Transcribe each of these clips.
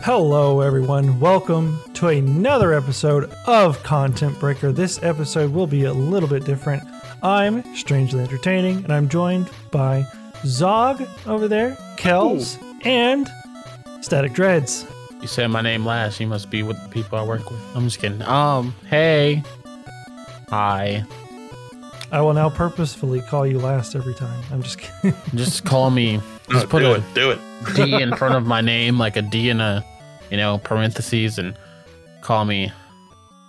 Hello, everyone. Welcome to another episode of Content Breaker. This episode will be a little bit different. I'm Strangely Entertaining, and I'm joined by Zog over there, Kels, and Static Dreads. You said my name last. You must be with the people I work with. I'm just kidding. Um, hey. Hi. I will now purposefully call you last every time. I'm just kidding. Just call me. Just No, put do a it. Do it. D in front of my name, like a D in a, you know, parentheses, and call me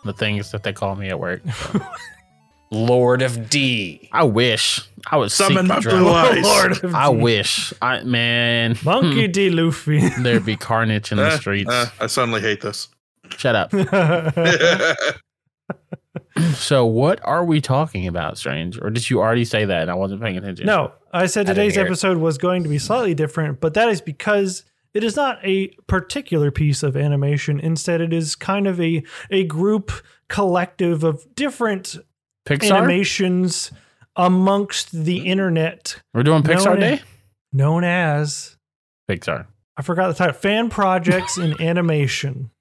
the things that they call me at work. Lord of D. I wish I was Summon my blue eyes. Lord of I D. wish. I man. Monkey D. Luffy. There'd be carnage in the Eh, streets. eh, I suddenly hate this. Shut up. So, what are we talking about, Strange? Or did you already say that and I wasn't paying attention? no, I said I didn't today's hear it. episode was going to be slightly different, but that is because it is not a particular piece of animation. Instead, it is kind of a a group collective of different Pixar. animations amongst the internet We're doing Pixar Known- Day. known as Pixar. I forgot the title fan projects in animation.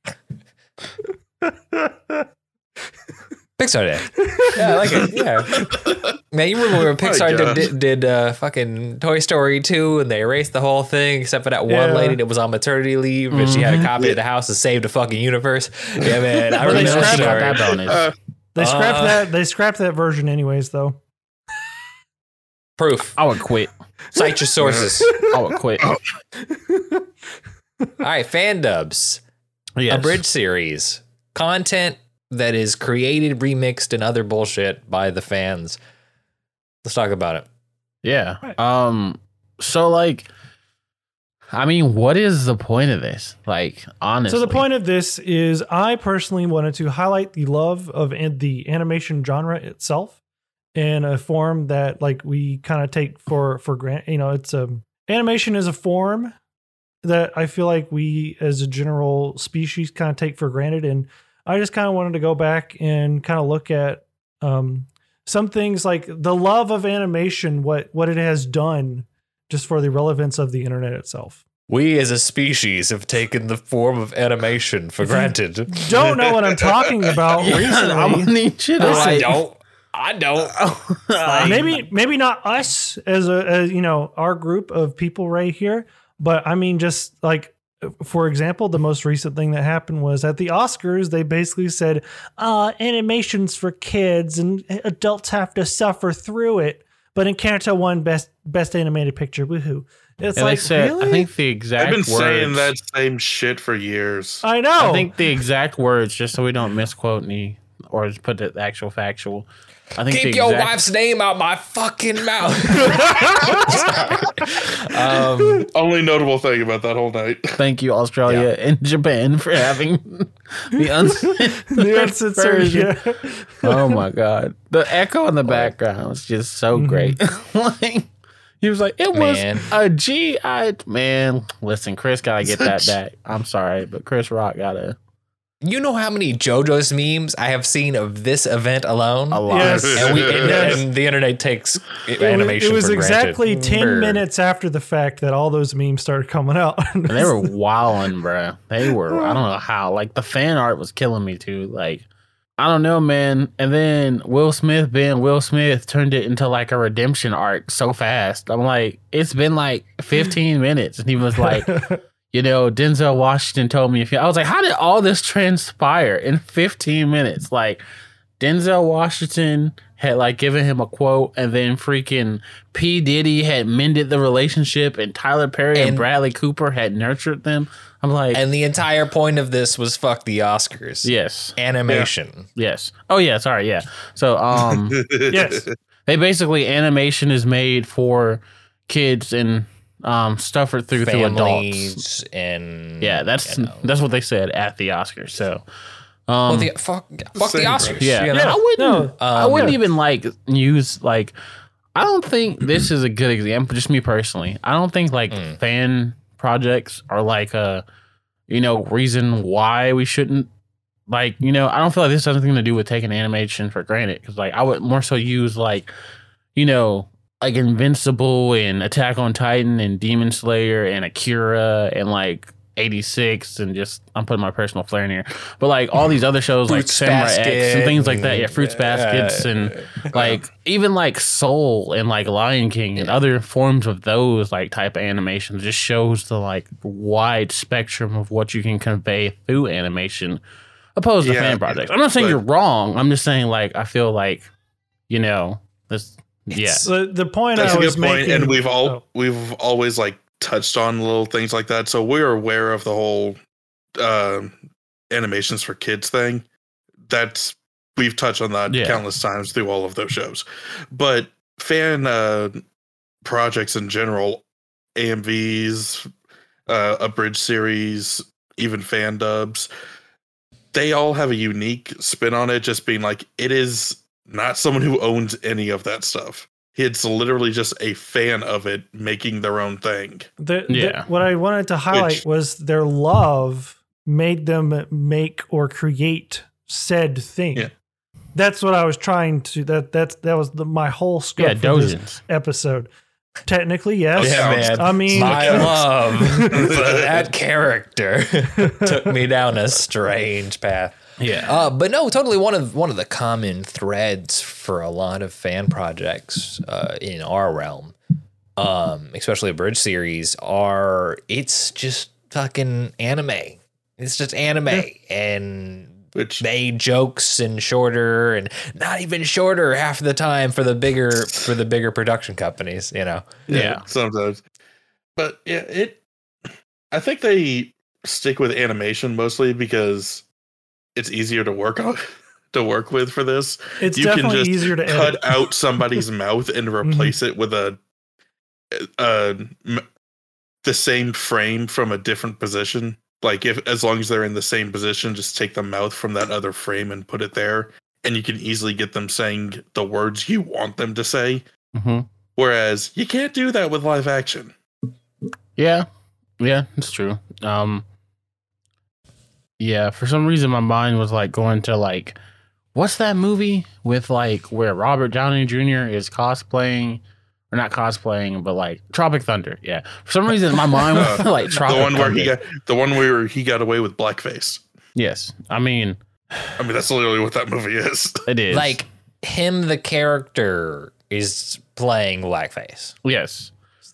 Pixar Day. Yeah, I like it. Yeah. Man, you remember when Pixar God. did, did, did uh, fucking Toy Story 2 and they erased the whole thing except for that one Yeah. lady that was on maternity leave and she had a Mhm. copy of the house and saved the fucking universe. Yeah, man. I Well, they remember that scrapped got story. that bonus. Uh, They scrapped Uh. that. They scrapped that version, anyways. Though. Proof. I would quit. Cite your sources. I would quit. All right, fan dubs. Yes. A bridge series. Content that is created, remixed, and other bullshit by the fans. Let's talk about it. Yeah. Right. Um. So like, I mean, what is the point of this? Like, honestly. So the point of this is, I personally wanted to highlight the love of an- the animation genre itself in a form that, like, we kind of take for for granted. You know, it's a animation is a form that I feel like we, as a general species, kind of take for granted, and I just kind of wanted to go back and kind of look at um, some things like the love of animation, what what it has done, just for the relevance of the internet itself. We as a species have taken the form of animation for If you granted. Don't know what I'm talking about Yeah, recently. I'm gonna need you to No, I don't. I don't. Oh, like, maybe maybe not us as a as, you know our group of people right here but i mean just like for example the most recent thing that happened was at the oscars they basically said uh animations for kids and adults have to suffer through it but encanto won best best animated picture woohoo it's And like they said, really? I think the exact I've been words. saying that same shit for years. i know I think the exact words, just so we don't misquote any or just put the actual factual. I think Keep your exact- wife's name out my fucking mouth. um, Only notable thing about that whole night. Thank you, Australia and Japan, for having the uncensored the uncensored version. yeah. Oh my god, the echo in the background was just so Mhm. great. like he was like, it was Man. a G. I man, listen, Chris gotta get that back. I'm sorry, but Chris Rock gotta you know how many JoJo's memes I have seen of this event alone? a lot. Yes. And, we, and, Yes. and the internet takes It was- animation it was for exactly granted. 10 Brr. minutes after the fact that all those memes started coming out And they were wilding, bro. They were. I don't know how. Like the fan art was killing me too. Like I don't know, man. And then Will Smith being Will Smith turned it into like a redemption arc so fast. I'm like, it's been like 15 minutes, and he was like, you know, Denzel Washington told me if you. I was like, how did all this transpire in 15 minutes? Like Denzel Washington had like given him a quote, and then freaking P Diddy had mended the relationship, and Tyler Perry and, And- Bradley Cooper had nurtured them. I'm like, And the entire point of this was fuck the Oscars. yes, Animation. yes. Oh yeah, sorry, yeah. So um, yes they basically animation is made for kids and um stuff it through through adults. Families and Yeah, that's you know. that's what they said at the Oscars. So. Well, Um, the, fuck, fuck the Oscars. Yeah, you know? Yeah. I wouldn't. No, I um, wouldn't yeah. even like use like. I don't think this is a good example. Just me personally, I don't think like Mm. fan projects are like a, you know, reason why we shouldn't. Like you know, I don't feel like this has anything to do with taking animation for granted. Because like I would more so use like, you know, like Invincible and Attack on Titan and Demon Slayer and Akira and like 86 and just I'm putting my personal flair in here. But like all these other shows like Samurai X and things like that. Yeah, Fruits Baskets and like even like Soul and like Lion King and other forms of those like type of animations just shows the like wide spectrum of what you can convey through animation opposed to fan projects. I'm not saying but- you're wrong. I'm just saying like I feel like you know this yeah. So the point That's I a was good point, making, and we've all oh. we've always like touched on little things like that, so we're aware of the whole um animations for kids thing. That's we've touched on that Yeah. countless times through all of those shows, but fan uh, projects in general, AMVs, uh, a bridge series, even fan dubs, they all have a unique spin on it. Just being like, it is not someone who owns any of that stuff. It's literally just a fan of it making their own thing. The, the- Yeah. what I wanted to highlight Which- was their love made them make or create said thing. Yeah. That's what I was trying to. That that's that was the, my whole scope Yeah, for this episode. Technically, yes. Yeah, man. I mean, My love for that character took me down a strange path. Yeah. Uh, but no, totally one of one of the common threads for a lot of fan projects uh, in our realm, um, especially a bridge series, are it's just fucking anime. It's just anime and Which made jokes and shorter and not even shorter half the time for the bigger for the bigger production companies. You know, Yeah. sometimes. But yeah, it. I think they stick with animation mostly because it's easier to work on, to work with for this. it's you can definitely just easier to cut edit. out somebody's mouth and replace it with a, uh, m- the same frame from a different position. Like if as long as they're in the same position, just take the mouth from that other frame and put it there, and you can easily get them saying the words you want them to say. hmm Whereas you can't do that with live action. Yeah, yeah, it's true. Um, yeah, for some reason my mind was like going to like, what's that movie with like where Robert Downey Jr. is cosplaying, or not cosplaying, but like Tropic Thunder. Yeah, for some reason my mind was like the Tropic one where Thunder. he got the one where he got away with blackface. yes, I mean I mean, that's literally what that movie is. it is like him, the character is playing blackface. yes,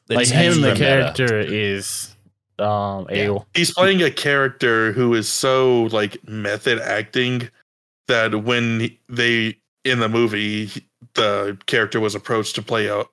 like him the extra meta. character is um a Yeah. He's playing a character who is so like method acting that when they in the movie the character was approached to play a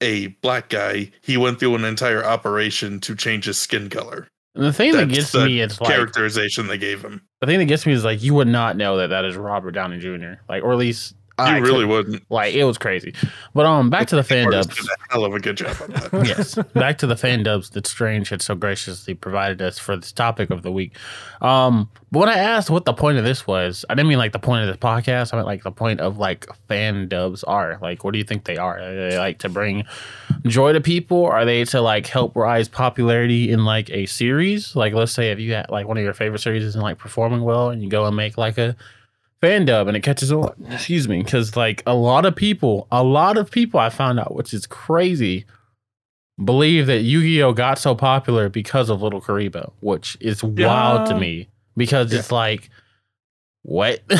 a black guy, he went through an entire operation to change his skin color. And the thing that gets the me is like Characterization they gave him. the thing that gets me is like you would not know that that is Robert Downey Jr. Like or at least You I really wouldn't. like it was crazy. But um, back to the fan dubs. hell of a good job on that. yes, back to the fan dubs that Strange had so graciously provided us for this topic of the week. Um, but when I asked what the point of this was, I didn't mean like the point of this podcast. I meant like the point of like fan dubs are. Like, what do you think they are? Are they like to bring joy to people? Are they to like help rise popularity in like a series? Like, let's say if you had like one of your favorite series isn't like performing well, and you go and make like a fan dub and it catches on. Excuse me, because like a lot of people, a lot of people I found out, which is crazy, believe that Yu-Gi-Oh got so popular because of Little Kuriboh, which is wild to me because it's like what?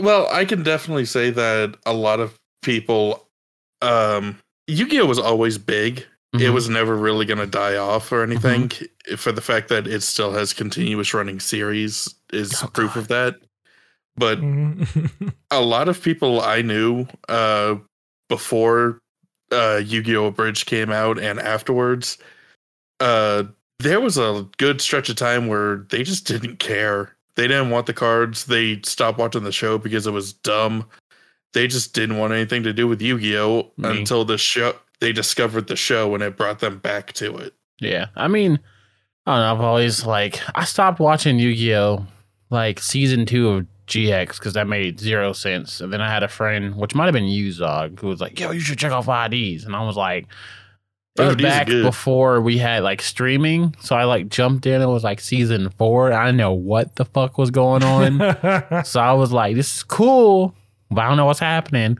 Well, I can definitely say that a lot of people um Yu-Gi-Oh was always big. It Mhm. was never really going to die off or anything for the fact that it still has continuous running series is Oh, proof God. of that. But Mhm. a lot of people I knew uh before uh Yu-Gi-Oh Bridge came out and afterwards uh there was a good stretch of time where they just didn't care. They didn't want the cards. They stopped watching the show because it was dumb. They just didn't want anything to do with Yu-Gi-Oh Me. until the show they discovered the show and it brought them back to it. yeah, I mean, I don't know. I've always like I stopped watching Yu-Gi-Oh like season two of GX because that made zero sense. And then I had a friend, which might have been Uzog, who was like, "Yo, you should check off IDs," and I was like. It was are back before we had like streaming, so I like jumped in. It was like season four. I didn't know what the fuck was going on. So I was like, this is cool, but I don't know what's happening.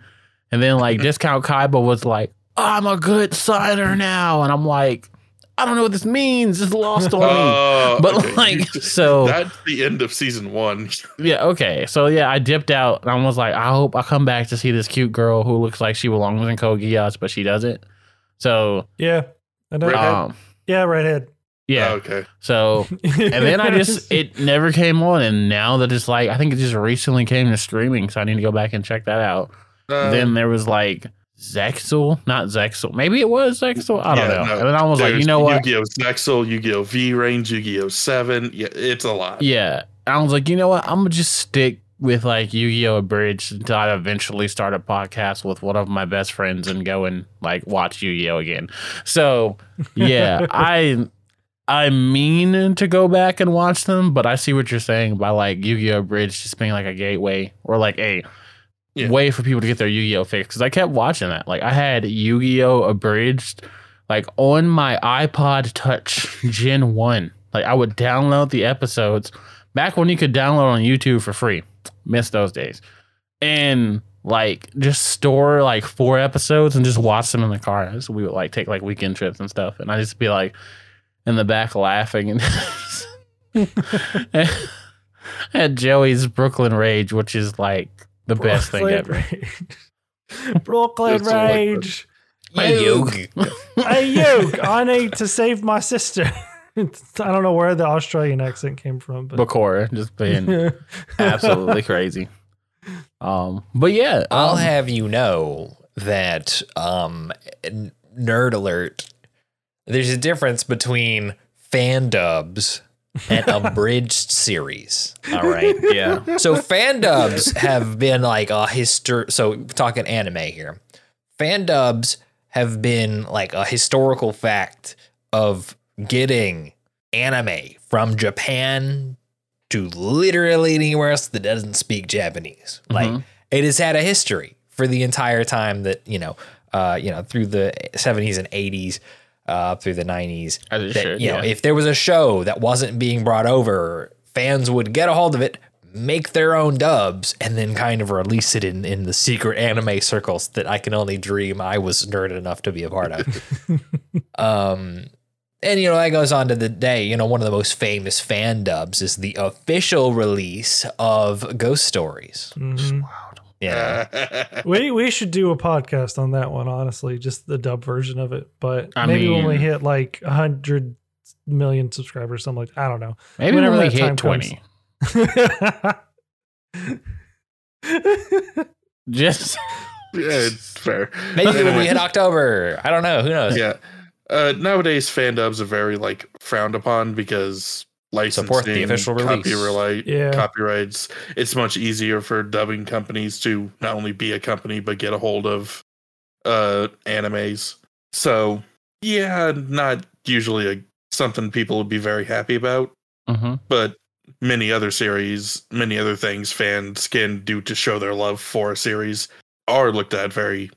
And then like Discount Kaiba was like, oh, I'm a good signer now. And I'm like, I don't know what this means. It's lost on me. Oh, But okay. like, You- so that's the end of season one. yeah, okay. So yeah, I dipped out and I was like, I hope I come back to see this cute girl who looks like she belongs in Code Geass, but she doesn't. So Yeah. I know. Redhead? um, yeah, redhead. yeah. Oh, okay. So and then I just it never came on, and now that it's like I think it just recently came to streaming, so I need to go back and check that out. Uh, then there was like Zexel, not Zexel. Maybe it was Zexel. I don't Yeah, know. no, and then I was like, you know what? Yu-Gi-Oh! Zexal, Yu-Gi-Oh! VRAINS, Yu-Gi-Oh! Seven. Yeah, it's a lot. Yeah. I was like, you know what? I'm gonna just stick with like Yu-Gi-Oh! Abridged until I eventually start a podcast with one of my best friends and go and like watch Yu-Gi-Oh! again. So yeah, I I mean to go back and watch them, but I see what you're saying by like Yu-Gi-Oh! Abridged just being like a gateway or like a Yeah. way for people to get their Yu-Gi-Oh! fix. Because I kept watching that. Like I had Yu-Gi-Oh! Abridged like on my iPod Touch Gen 1. Like I would download the episodes back when you could download on YouTube for free. Miss those days. And like just store like four episodes and just watch them in the car. So we would like take like weekend trips and stuff. And I just be like in the back laughing and at Joey's Brooklyn Rage, which is like the best thing ever. Rage. Brooklyn That's Rage. Hey, Yogi. hey, you! I need to save my sister. I don't know where the Australian accent came from, but Bakura just being absolutely crazy. Um, but yeah, I'll um, have you know that um n- nerd alert there's a difference between fan dubs and abridged series. All right. yeah. So fan dubs have been like a history. so talking anime here. Fan dubs have been like a historical fact of getting anime from Japan to literally anywhere else that doesn't speak Japanese. Like Mhm. it has had a history for the entire time that, you know, uh, you know, through the 70s and 80s, uh, up through the 90s. That, should, you know, yeah. if there was a show that wasn't being brought over, fans would get a hold of it, make their own dubs, and then kind of release it in, in the secret anime circles that I can only dream I was nerd enough to be a part of. um, and you know that goes on to the day. You know, one of the most famous fan dubs is the official release of Ghost Stories. Mhm. Yeah, we we should do a podcast on that one. Honestly, just the dub version of it. But I maybe when we hit like a hundred million subscribers, something like I don't know. Maybe Whenever when we hit twenty. Just yeah, it's fair. maybe when we hit October. I don't know. Who knows? Yeah. Uh, nowadays, fan dubs are very like frowned upon because licensing, Support the official release. copyright, Yeah. copyrights. It's much easier for dubbing companies to not only be a company but get a hold of uh animes. So yeah, not usually a something people would be very happy about, Mhm. but many other series, many other things fans can do to show their love for a series are looked at very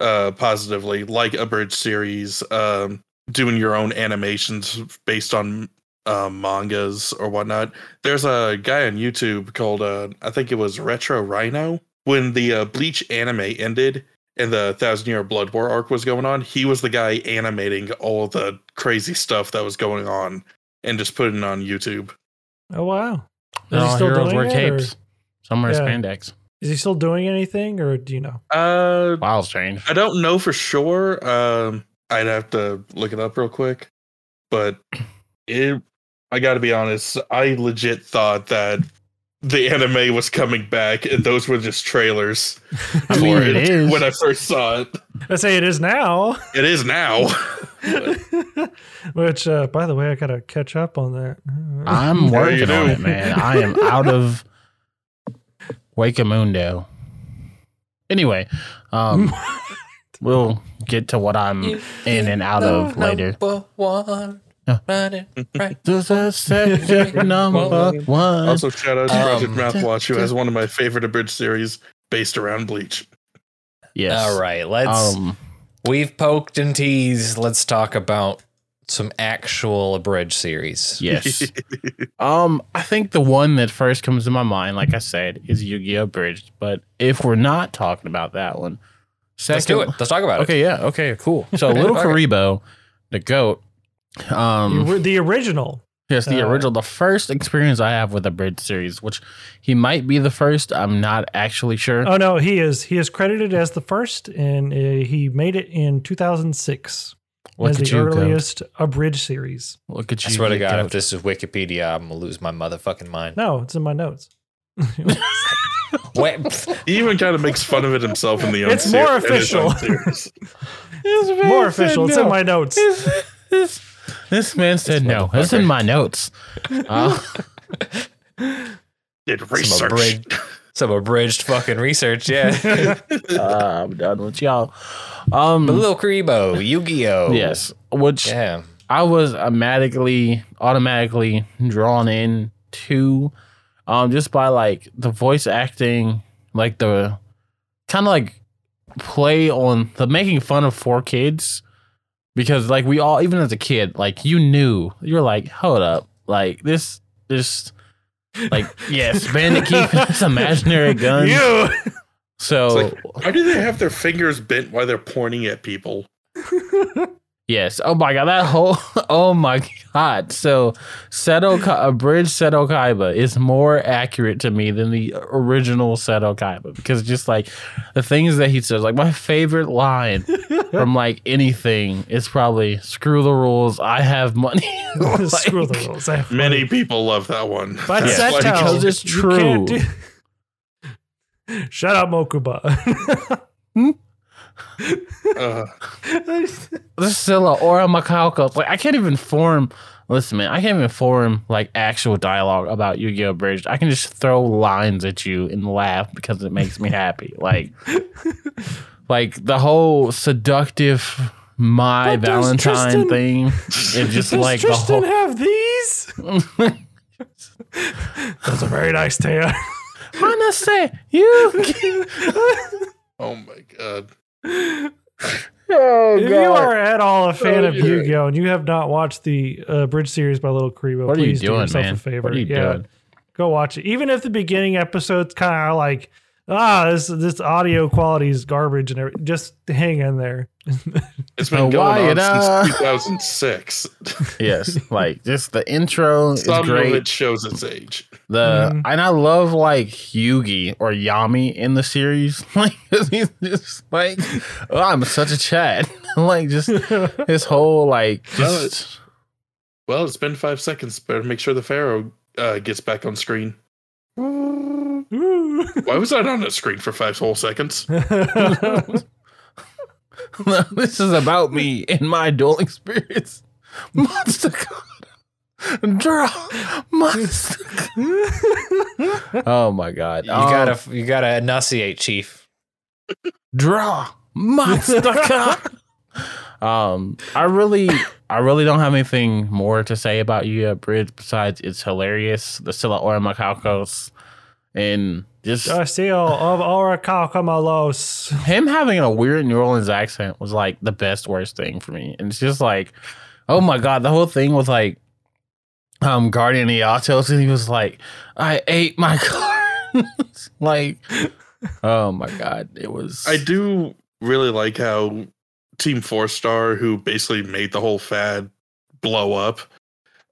uh positively, like a bridge series, um, doing your own animations based on um, mangas or whatnot. There's a guy on YouTube called uh, I think it was Retro Rhino. When the uh, Bleach anime ended and the Thousand Year Blood War arc was going on, he was the guy animating all the crazy stuff that was going on and just putting it on YouTube. oh wow! Is Not he still heroes doing wear it, or- capes. Some wear Yeah. spandex. Is he still doing anything, or do you know? Uh, Wild strange. I don't know for sure. Um, I'd have to look it up real quick, but it. I got to be honest. I legit thought that the anime was coming back, and those were just trailers I for mean, it, it is. when I first saw it. I say it is now. It is now. Which, uh, by the way, I gotta catch up on that. I'm working on it, man. I am out of Wakamundo. Anyway, um, we'll get to what I'm in and out of later. Number one. Yeah. Right. This is subject number one. also, shout out to Um, Project Mouthwash, who has one of my favorite abridged series based around Bleach. yes. All right, let's. Um, we've poked and teased. Let's talk about some actual abridged series. yes. Um, I think the one that first comes to my mind, like I said, is Yu-Gi-Oh! Bridged. But if we're not talking about that one, Let's do it. Let's talk about it. Okay, yeah, okay, cool. So Little Okay. Kuriboh, the goat, Um, the, the original. yes, the uh, original, the first experience I have with the Bridge series, which he might be the first. I'm not actually sure. Oh no, he is. He is credited as the first, and uh, he made it in 2006 Look as at the you, Code. earliest abridged series. Look at I you. swear to you God, if this is Wikipedia, I'm gonna lose my motherfucking mind. No, it's in my notes. He even kind of makes fun of it himself in the own It's ser- more in his own official. series. More official. It's in my notes. This, this man said no. That's in my notes. Uh, Did Some research. abridged, some abridged fucking research, yeah. uh, I'm done with y'all. Um, But Lil Kuriboh, Yu-Gi-Oh. yes, which Yeah. I was automatically automatically drawn in to um just by like the voice acting, like the kind of like play on the making fun of 4Kids because like we all even as a kid like you knew you're like hold up like this this like yes bandit keep this imaginary gun You. so like, why do they have their fingers bent while they're pointing at people? Yes. Oh my god, that whole. Oh my god. So, Seto Ka- a bridge Seto Kaiba is more accurate to me than the original Seto Kaiba because just like the things that he says, like my favorite line from like anything is probably "Screw the rules, I have money." Screw the rules. I have money. Many money. people love that one. But That's Yeah, Seto, because it's you can't true. do- Shut up, Mokuba. Hmm? Uh, Scylla or a Macaco. Like I can't even form. Listen, man, I can't even form like actual dialogue about Yu-Gi-Oh! Bridge. I can just throw lines at you and laugh because it makes me happy. Like, like the whole seductive my But Valentine Tristan- thing. It's just Does like Tristan the have these? That's a very nice. Wanna say you? oh my god. Oh if you are at all a fan of Yu-Gi-Oh and you have not watched the uh, Bridge series by Little Kuriboh, What are you please do yourself man? a favor. What are you yeah, doing? go watch it. Even if the beginning episode's kind of are like, ah, this this audio quality is garbage and everything, just hang in there. It's been Oh, going on uh, since 2006. Yes, like just the intro is great. of it shows its age. The Mhm. and I love like Yugi or Yami in the series. Like 'cause he's just like oh, I'm such a Chad. like just his whole like Well, just Well, it's been five seconds. Better make sure the Pharaoh uh, gets back on screen. Why was I on the screen for five whole seconds? this is about me and my dual experience. Monster God. Draw monster. Oh my god. You Um, gotta you gotta enunciate, Chief. draw monster God. Um, I really, I really don't have anything more to say about Yu Bridge besides it's hilarious. The Scylla Ora Macalcos and just I seal of Oracalcamalos. him having a weird New Orleans accent was like the best worst thing for me. And it's just like, oh my god, the whole thing was like um Guardian Eatos and he was like, I ate my cards. like, oh my god, it was I do really like how Team Four Star, who basically made the whole fad blow up,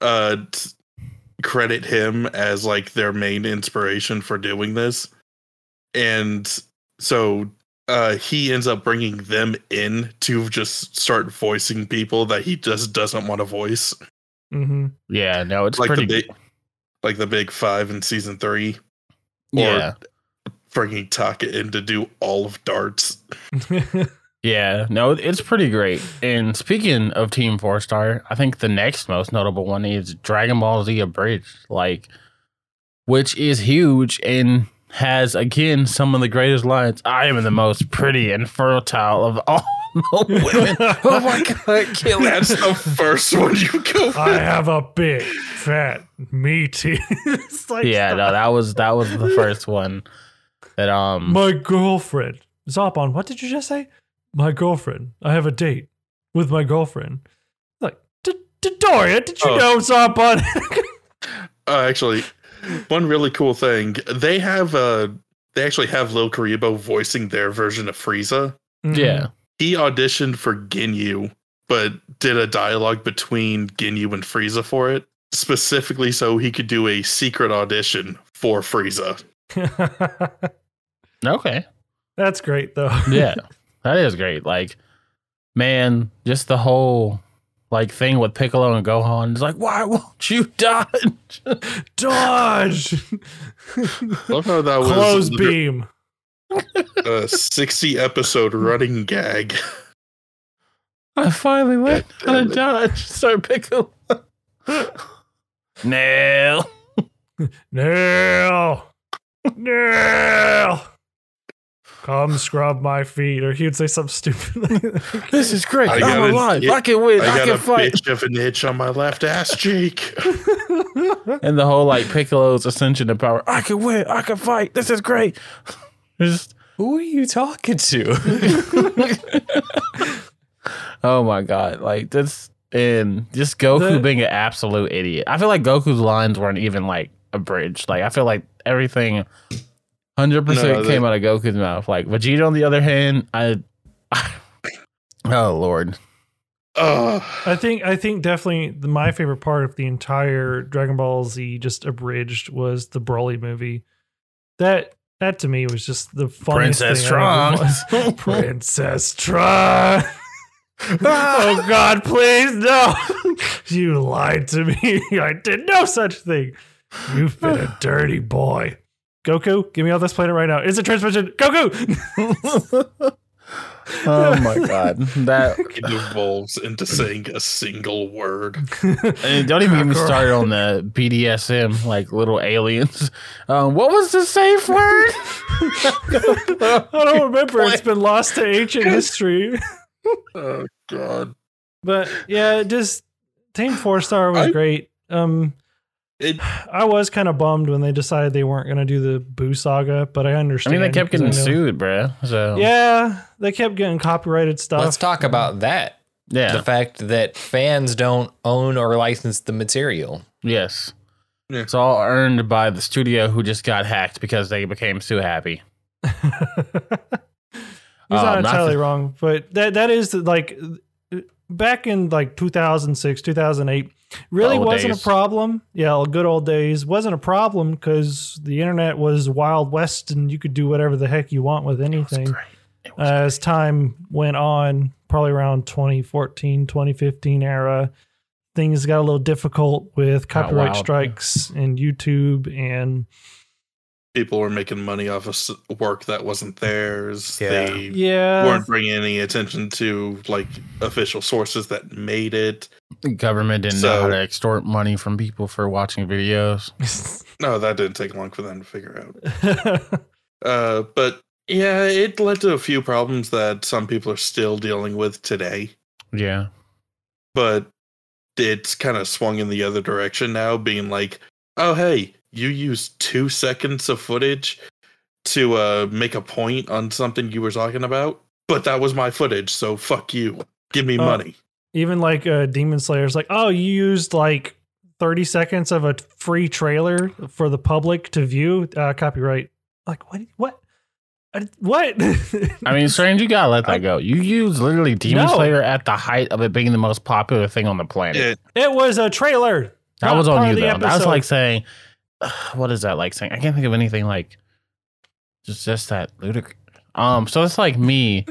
uh, t- credit him as like their main inspiration for doing this, and so uh, he ends up bringing them in to just start voicing people that he just doesn't want to voice, hmm Yeah, no, it's like pretty the big, like the big five in season three, Yeah. bringing Taka in to do all of Dartz. Yeah, no, it's pretty great. And speaking of Team Four Star, I think the next most notable one is Dragon Ball Z Abridged, like, which is huge and has again some of the greatest lines. I am the most pretty and fertile of all the women. oh my god, kill. That's the first one you go. I have a big fat meaty. like Yeah, no, that was that was the first one that um my girlfriend. Zarbon, what did you just say? My girlfriend. I have a date with my girlfriend. Like, D- D- Doria, did you Oh. know Zarbon? Uh, actually, one really cool thing they have. Uh, they actually have Lil Kuriboh voicing their version of Frieza. Mm-hmm. yeah. He auditioned for Ginyu but did a dialogue between Ginyu and Frieza for it, specifically so he could do a secret audition for Frieza. Okay. That's great though. Yeah. that is great. Like, man, just the whole like thing with Piccolo and Gohan. It's like, why won't you dodge? Dodge. Love how that was Close the- beam. a 60 episode running gag. I finally learned how to dodge. So Piccolo. Nail. Nail. Nail. Come scrub my feet. Or he would say something stupid. This is great. I I'm a- alive. yeah, I can win. I, can fight. I got can a fight. bitch of an itch on my left ass cheek. And the whole like Piccolo's ascension to power. I can win. I can fight. This is great. Just Who are you talking to? oh my god, like this and just Goku The- being an absolute idiot. I feel like Goku's lines weren't even like abridged. Like I feel like everything hundred No, percent came out of Goku's mouth. Like Vegeta, on the other hand, I. oh lord, Ugh. I think I think definitely the, my favorite part of the entire Dragon Ball Z just abridged was the Broly movie. That that to me was just the funniest Princess thing I ever Trunks. Princess Trunks. oh God, please no! you lied to me. I did no such thing. You've been a dirty boy. Goku, give me all this planet right now. It's a transmission. Goku. oh my god, that It evolves into saying a single word. And don't even get me started on the BDSM, like little aliens. Um, what was the safe word? I don't remember. It's been lost to ancient history. Oh god. But yeah, just Team Four Star was I- great. Um, It I was kind of bummed when they decided they weren't going to do the Boo saga, but I understand. I mean, they kept getting sued, bruh. So Yeah, they kept getting copyrighted stuff. Let's talk about that. yeah, The fact that fans don't own or license the material. yes. Yeah. It's all earned by the studio who just got hacked because they became too happy. He's Uh, not not entirely to- wrong, but that that is like back in like 2006, 2008 really wasn't days. a problem. Yeah, good old days wasn't a problem because the internet was wild west and you could do whatever the heck you want with anything. As time went on, probably around 2014, 2015 era, things got a little difficult with copyright wild, yeah. strikes and YouTube and people were making money off of work that wasn't theirs. Yeah. They yeah. weren't bringing any attention to like official sources that made it. The government didn't know how to extort money from people for watching videos. No, that didn't take long for them to figure out. Uh, but yeah, it led to a few problems that some people are still dealing with today. Yeah. But it's kind of swung in the other direction now, being like, oh, hey, you used two seconds of footage to uh, make a point on something you were talking about, but that was my footage, so fuck you. Give me Oh. money. even like uh, Demon Slayer's like, oh, you used like 30 seconds of a free trailer for the public to view, uh, copyright. Like, what? What? Uh, What? I mean, Strange, you gotta let that I- go. You use literally Demon No. Slayer at the height of it being the most popular thing on the planet. It, it was a trailer. That was on you the though. That was like saying, what is that like saying? I can't think of anything like just just that ludicrous. Um, so it's like me,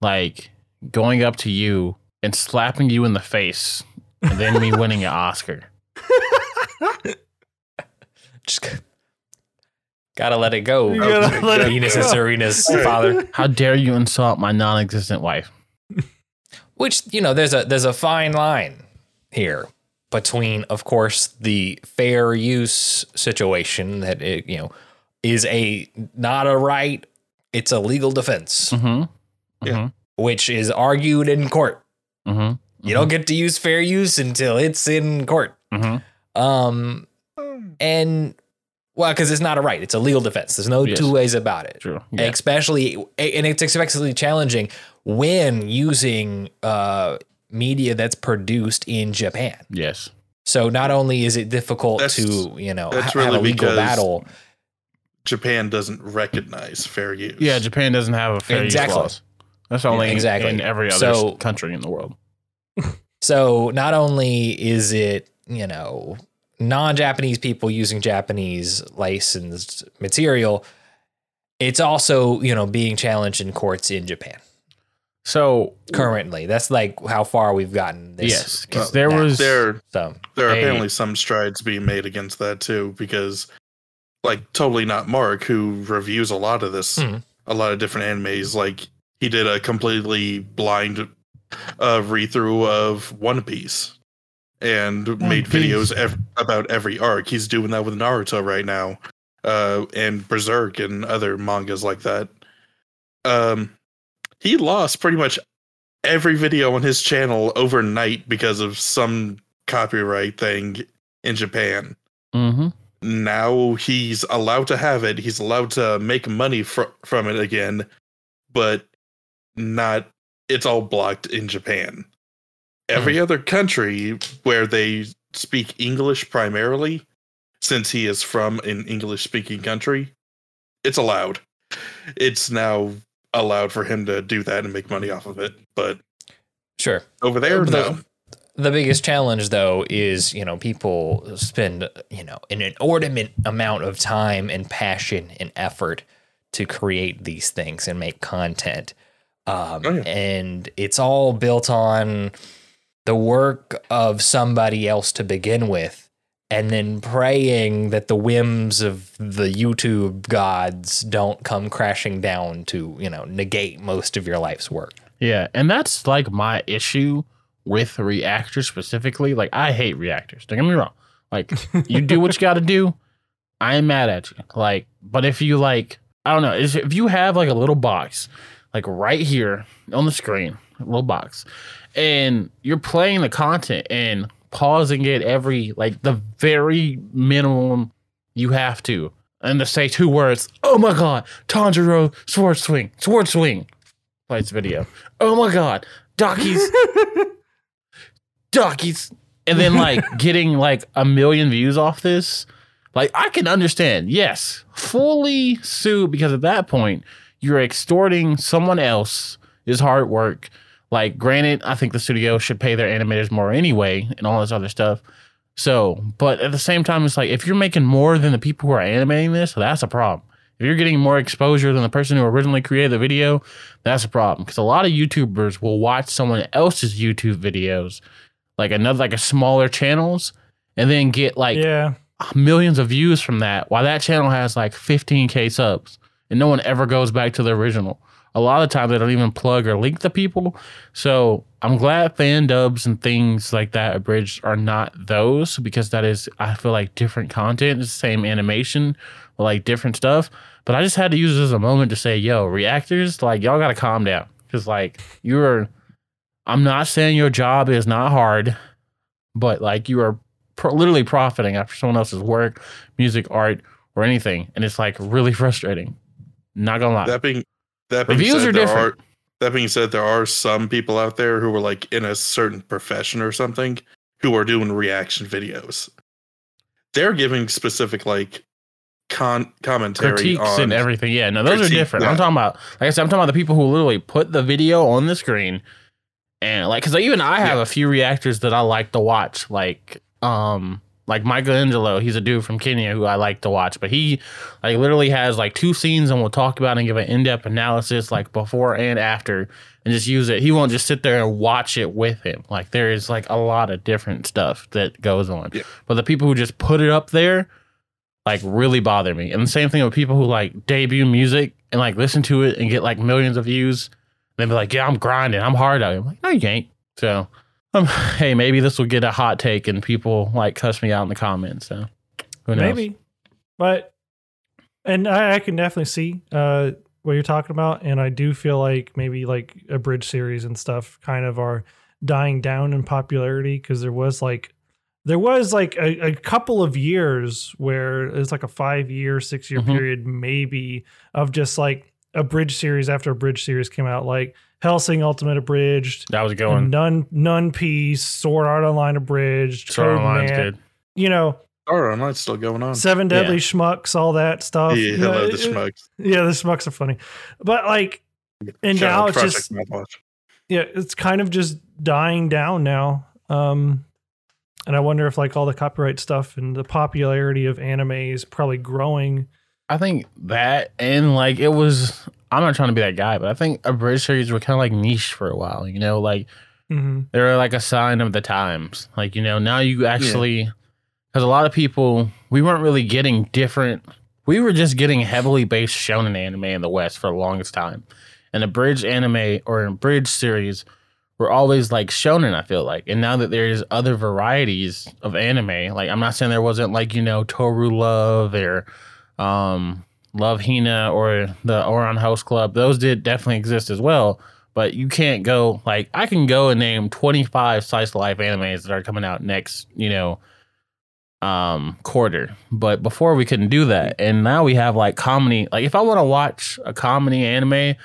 like going up to you and slapping you in the face, and then me winning an Oscar. Just gotta let it go. You gotta Okay, let it Venus go. and Serena's father. How dare you insult my non-existent wife? Which you know, there's a there's a fine line here between, of course, the fair use situation that it you know is a not a right, it's a legal defense, Mm-hmm. Yeah. which is argued in court. Mm-hmm. You don't get to use fair use until it's in court. Mm-hmm. Um, and well, because it's not a right, it's a legal defense. There's no Yes. two ways about it. True. Yeah. especially and it's especially challenging when using uh media that's produced in Japan. yes. So not only is it difficult That's- to you know that's ha- have a legal battle, Japan doesn't recognize fair use. Yeah, Japan doesn't have a fair Exactly. use laws. That's only exactly. in every other So- country in the world. so not only is it, you know, non-Japanese people using Japanese licensed material, it's also, you know, being challenged in courts in Japan So currently. That's like how far we've gotten this. yes, because there now. was There, So there are Hey. apparently some strides being made against that too, because like totally not Mark, who reviews a lot of this, Mhm. a lot of different animes. Like he did a completely blind uh, read through of One Piece and made Piece. videos ev- about every arc. He's doing that with Naruto right now, uh, and Berserk and other mangas like that. Um, he lost pretty much every video on his channel overnight because of some copyright thing in Japan. hmm Now he's allowed to have it. He's allowed to make money fr- from it again, but not. It's all blocked in Japan. Every other country where they speak English primarily, since he is from an English speaking country, it's allowed. It's now allowed for him to do that and make money off of it. But sure. over there, The- no. The biggest challenge, though, is you know people spend you know an inordinate amount of time and passion and effort to create these things and make content, um, Oh, yeah. and it's all built on the work of somebody else to begin with, and then praying that the whims of the YouTube gods don't come crashing down to you know negate most of your life's work. Yeah, and that's like my issue with reactors specifically. Like I hate reactors. Don't get me wrong. Like you do what you got to do. I am mad at you. Like, but if you like, I don't know, if you have like a little box, like right here on the screen, a little box, and you're playing the content and pausing it every like the very minimum you have to, and to say two words. Oh my god, Tanjiro sword swing, sword swing. Plays video. Oh my god, Dockies, Dockies, and then like getting like a million views off this. Like I can understand, yes, fully sue because at that point you're extorting someone else's hard work. Like, granted, I think the studio should pay their animators more anyway, and all this other stuff. So, but at the same time, it's like if you're making more than the people who are animating this, that's a problem. If you're getting more exposure than the person who originally created the video, that's a problem. Because a lot of YouTubers will watch someone else's YouTube videos, like another like a smaller channels, and then get like yeah. millions of views from that, while that channel has like 15k subs, and no one ever goes back to the original. A lot of times they don't even plug or link the people. So I'm glad fan dubs and things like that abridged are not those because that is I feel like different content, it's the same animation, but like different stuff. But I just had to use this as a moment to say, yo, reactors, like y'all gotta calm down. Cause like you're I'm not saying your job is not hard, but like you are pro- literally profiting after someone else's work, music, art, or anything, and it's like really frustrating. Not gonna lie. That being that Reviews said, are there different. Are, that being said, there are some people out there who are like in a certain profession or something who are doing reaction videos. They're giving specific like con commentary Critiques on and everything. Yeah, no, those are critique, different. I'm talking about, like I said, I'm talking about the people who literally put the video on the screen and like, because even I have Yeah. a few reactors that I like to watch, like, um, like Michelangelo. He's a dude from Kenya who I like to watch, but he like literally has like two scenes and we'll talk about and give an in depth analysis like before and after and just use it. He won't just sit there and watch it with him. Like there is like a lot of different stuff that goes on. Yeah. But the people who just put it up there like really bother me. And the same thing with people who like debut music and like listen to it and get like millions of views. They be like, "Yeah, I'm grinding. I'm hard out." I'm like, "No, you ain't." So, um, hey, maybe this will get a hot take and people like cuss me out in the comments. So, who knows? Maybe, but and I, I can definitely see uh, what you're talking about, and I do feel like maybe like a bridge series and stuff kind of are dying down in popularity because there was like there was like a, a couple of years where it's like a five year, six year Mhm. period maybe of just like a bridge series after a bridge series came out, like Hellsing Ultimate Abridged. That was going. None, none piece, Sword Art Online abridged, Sword Code Online's Man, good. You know, Sword Art Online's still going on. Seven Yeah. Deadly Schmucks, all that stuff. yeah, You know, hello, the it- schmucks. Yeah, the schmucks are funny, but like, and Shout now it's Project just Mouthwash. yeah, it's kind of just dying down now. Um, and I wonder if like all the copyright stuff and the popularity of anime is probably growing. I think that and like it was. I'm not trying to be that guy, but I think abridged series were kind of like niche for a while. You know, like hmm they were like a sign of the times. Like you know, now you actually because a lot of people we weren't really getting different. We were just getting heavily based shonen anime in the West for the longest time, and abridged anime or abridged series were always like shonen. I feel like, and now that there's other varieties of anime, like I'm not saying there wasn't like you know Toru Love or um, Love Hina or the Ouran Host Club. Those did definitely exist as well. But you can't go like I can go and name 25 slice of life animes that are coming out next, you know, um quarter. But before we couldn't do that. And now we have like comedy. Like if I want to watch a comedy anime,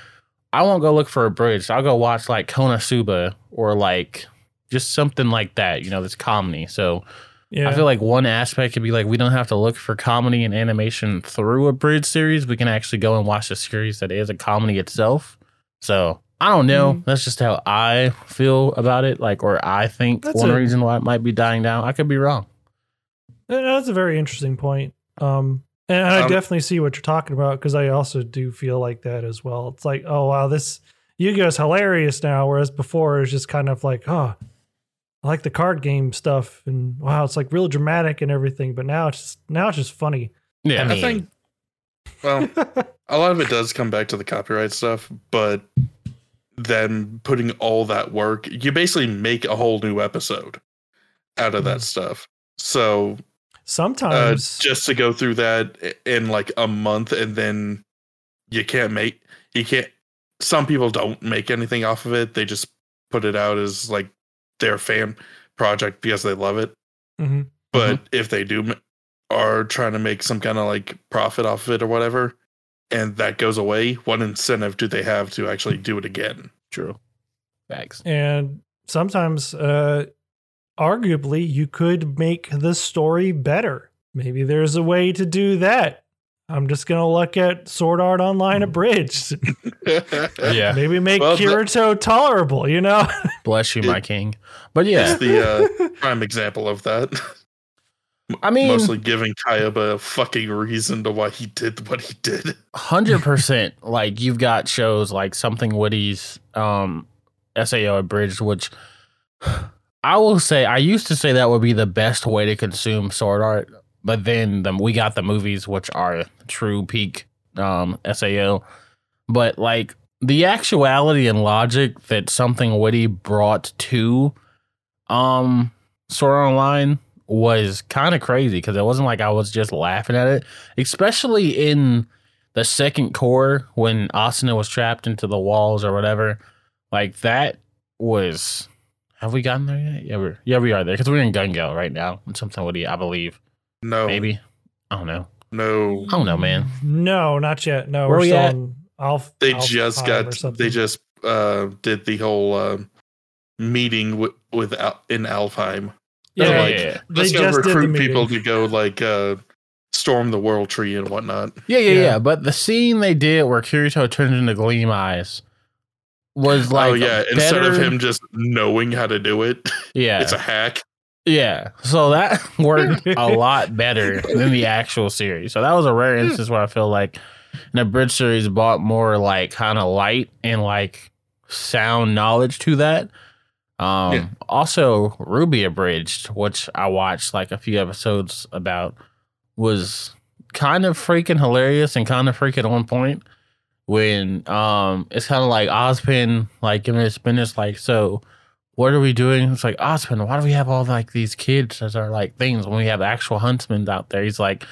I won't go look for abridged. I'll go watch like Konosuba or like just something like that, you know, that's comedy. So Yeah. I feel like one aspect could be like we don't have to look for comedy and animation through abridged series. We can actually go and watch a series that is a comedy itself. So I don't know. Mhm. That's just how I feel about it. Like, or I think That's one a- reason why it might be dying down. I could be wrong. Uh, That's a very interesting point. Um, and I Um, definitely see what you're talking about because I also do feel like that as well. It's like, oh wow, this Yu-Gi-Oh is hilarious now, whereas before it was just kind of like, oh, I like the card game stuff, and wow, it's like real dramatic and everything. But now it's just now it's just funny. Yeah. I I think well, a lot of it does come back to the copyright stuff, but then putting all that work, you basically make a whole new episode out of that stuff. So uh, Sometimes, just to go through that in like a month and then you can't make you can't some people don't make anything off of it they just put it out as like their fan project because they love it Mhm. but if they do are trying to make some kind of like profit off of it or whatever and that goes away what incentive do they have to actually do it again True. Thanks. and sometimes, uh, arguably, you could make the story better. Maybe there's a way to do that. I'm just gonna look at Sword Art Online abridged. Yeah. Maybe make Well, the- Kirito tolerable, you know? Bless you, my king. But yeah, it's the uh, prime example of that I mean, mostly giving Kayaba a fucking reason to why he did what he did hundred percent. Like you've got shows like Something Witty's um SAO abridged, which I will say I used to say that would be the best way to consume sword art, but then the, we got the movies, which are true peak um SAO. But like the actuality and logic that Something Witty brought to um Sword Online was kind of crazy because it wasn't like I was just laughing at it, especially in the second cour when Asuna was trapped into the walls or whatever. Like that was. Have we gotten there yet? Yeah, we're yeah we are there because we're in Gungo right now. And Something Witty, I believe, no maybe. I don't know. no I don't know, man. No, not yet. No, Where we're we still at? in Alpha. they Alpha just got they just uh did the whole uh, meeting with, with Al- in Alfheim. yeah, They're yeah, like, yeah, they Let's go just did the recruit people to go like uh storm the world tree and whatnot. yeah, yeah, Yeah. yeah. But the scene they did where Kirito turned into Gleam Eyes was like oh yeah, instead of him just knowing how to do it, yeah, it's a hack. Yeah. So that worked a lot better than the actual series. So that was a rare instance where I feel like the bridge series brought more like kind of light and like sound knowledge to that. Um Yeah. also RWBY Abridged, which I watched like a few episodes about, was kind of freaking hilarious and kind of freaking on point when um it's kind of like Ozpin like giving his business like so what are we doing? It's like Ozpin, why do we have all like these kids as our like things when we have actual huntsmen out there? He's like,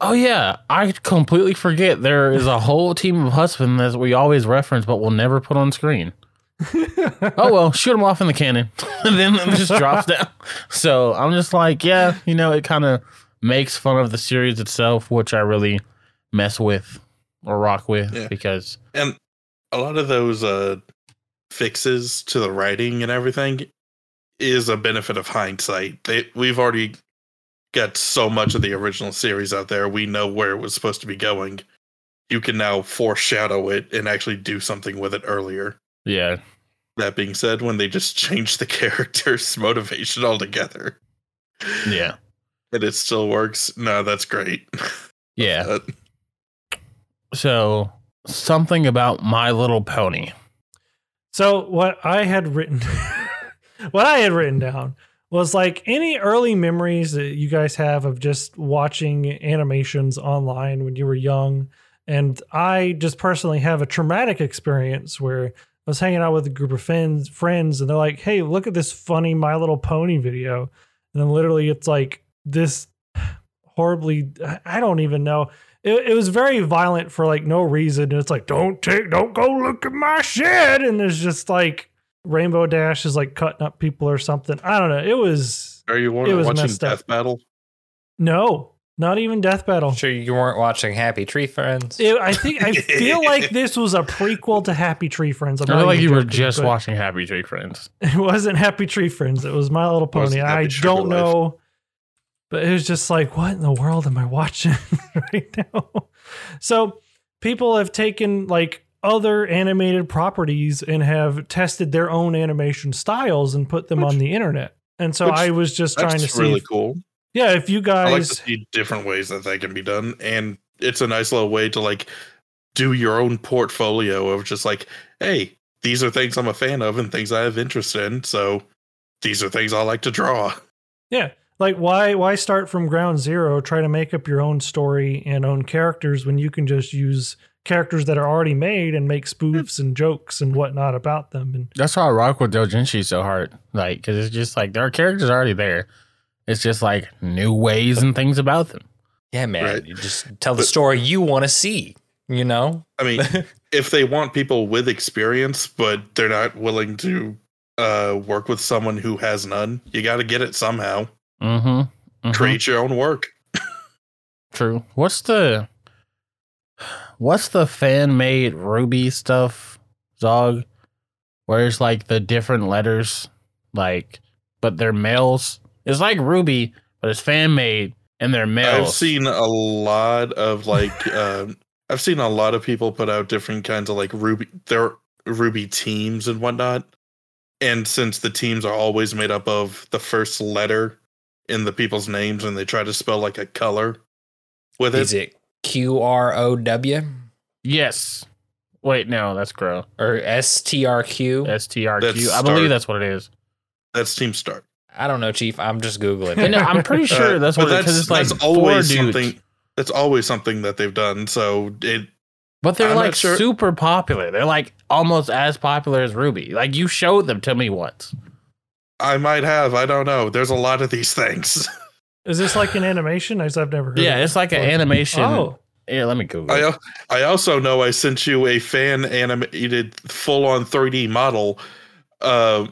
Oh yeah, I completely forget there is a whole team of huntsmen that we always reference but we'll never put on screen. oh well, shoot them off in the cannon, and then it just drops down. So I'm just like, yeah, you know, it kind of makes fun of the series itself, which I really mess with or rock with Yeah. because And a lot of those uh fixes to the writing and everything is a benefit of hindsight. They we've already got so much of the original series out there. We know where it was supposed to be going. You can now foreshadow it and actually do something with it earlier. yeah, That being said, when they just change the character's motivation altogether Yeah. and it still works, no, that's great. Yeah. Uh, So something about My Little Pony. So what I had written, what I had written down was like any early memories that you guys have of just watching animations online when you were young. And I just personally have a traumatic experience where I was hanging out with a group of friends, friends, and they're like, "Hey, look at this funny My Little Pony video," and then literally it's like this horribly, I don't even know it, it was very violent for like no reason. And it's like, don't take, don't go look at my shed. And there's just like Rainbow Dash is like cutting up people or something. I don't know. It was Are you It was watching messed up. Death Battle? no, not even Death Battle. Sure, you weren't watching Happy Tree Friends. It, I think I feel like this was a prequel to Happy Tree Friends. I'm I feel like you were just watching Happy Tree Friends. It wasn't Happy Tree Friends. It was My Little Pony. I don't Life. know, but it was just like, what in the world am I watching right now? So people have taken like other animated properties and have tested their own animation styles and put them Which- on the internet. And so I was just trying to That's see, really if- cool. yeah, if you I like to guys, see different ways that they can be done, and it's a nice little way to like do your own portfolio of just like, hey, these are things I'm a fan of and things I have interest in. So these are things I like to draw. yeah, like why why start from ground zero? Try to make up your own story and own characters when you can just use characters that are already made and make spoofs and jokes and whatnot about them. And That's why I rock with Dojinshi so hard. Like, because it's just like there are characters already there. It's just like new ways and things about them. Yeah, man. Right. You just tell the story you want to see. You know, I mean, if they want people with experience, but they're not willing to uh, work with someone who has none, you got to get it somehow. Mm-hmm. Create your own work. True. What's the what's the fan made RWBY stuff, Zog? Where it's like the different letters, like, but they're males. It's like RWBY, but it's fan made and they're males. I've seen a lot of like um I've seen a lot of people put out different kinds of like RWBY their RWBY teams and whatnot. And since the teams are always made up of the first letter in the people's names and they try to spell like a color with is it, it Q R O W Yes. Wait, no, that's Qrow. or S T R Q? S T R That's Q. I Start. believe that's what it is. that's Team Start. I don't know, Chief. I'm just googling. But no, I'm pretty sure Uh, that's but what it is. 'cause It's like that's always always something that's always something that they've done. So it But they're I'm like sure- super popular. They're like almost as popular as RWBY. Like you showed them to me once. I might have, I don't know. There's a lot of these things. is this like an animation? I I've never heard. Yeah, of it's like an animation. Oh, Yeah, let me Google. I I also know I sent you a fan animated full on 3D model uh,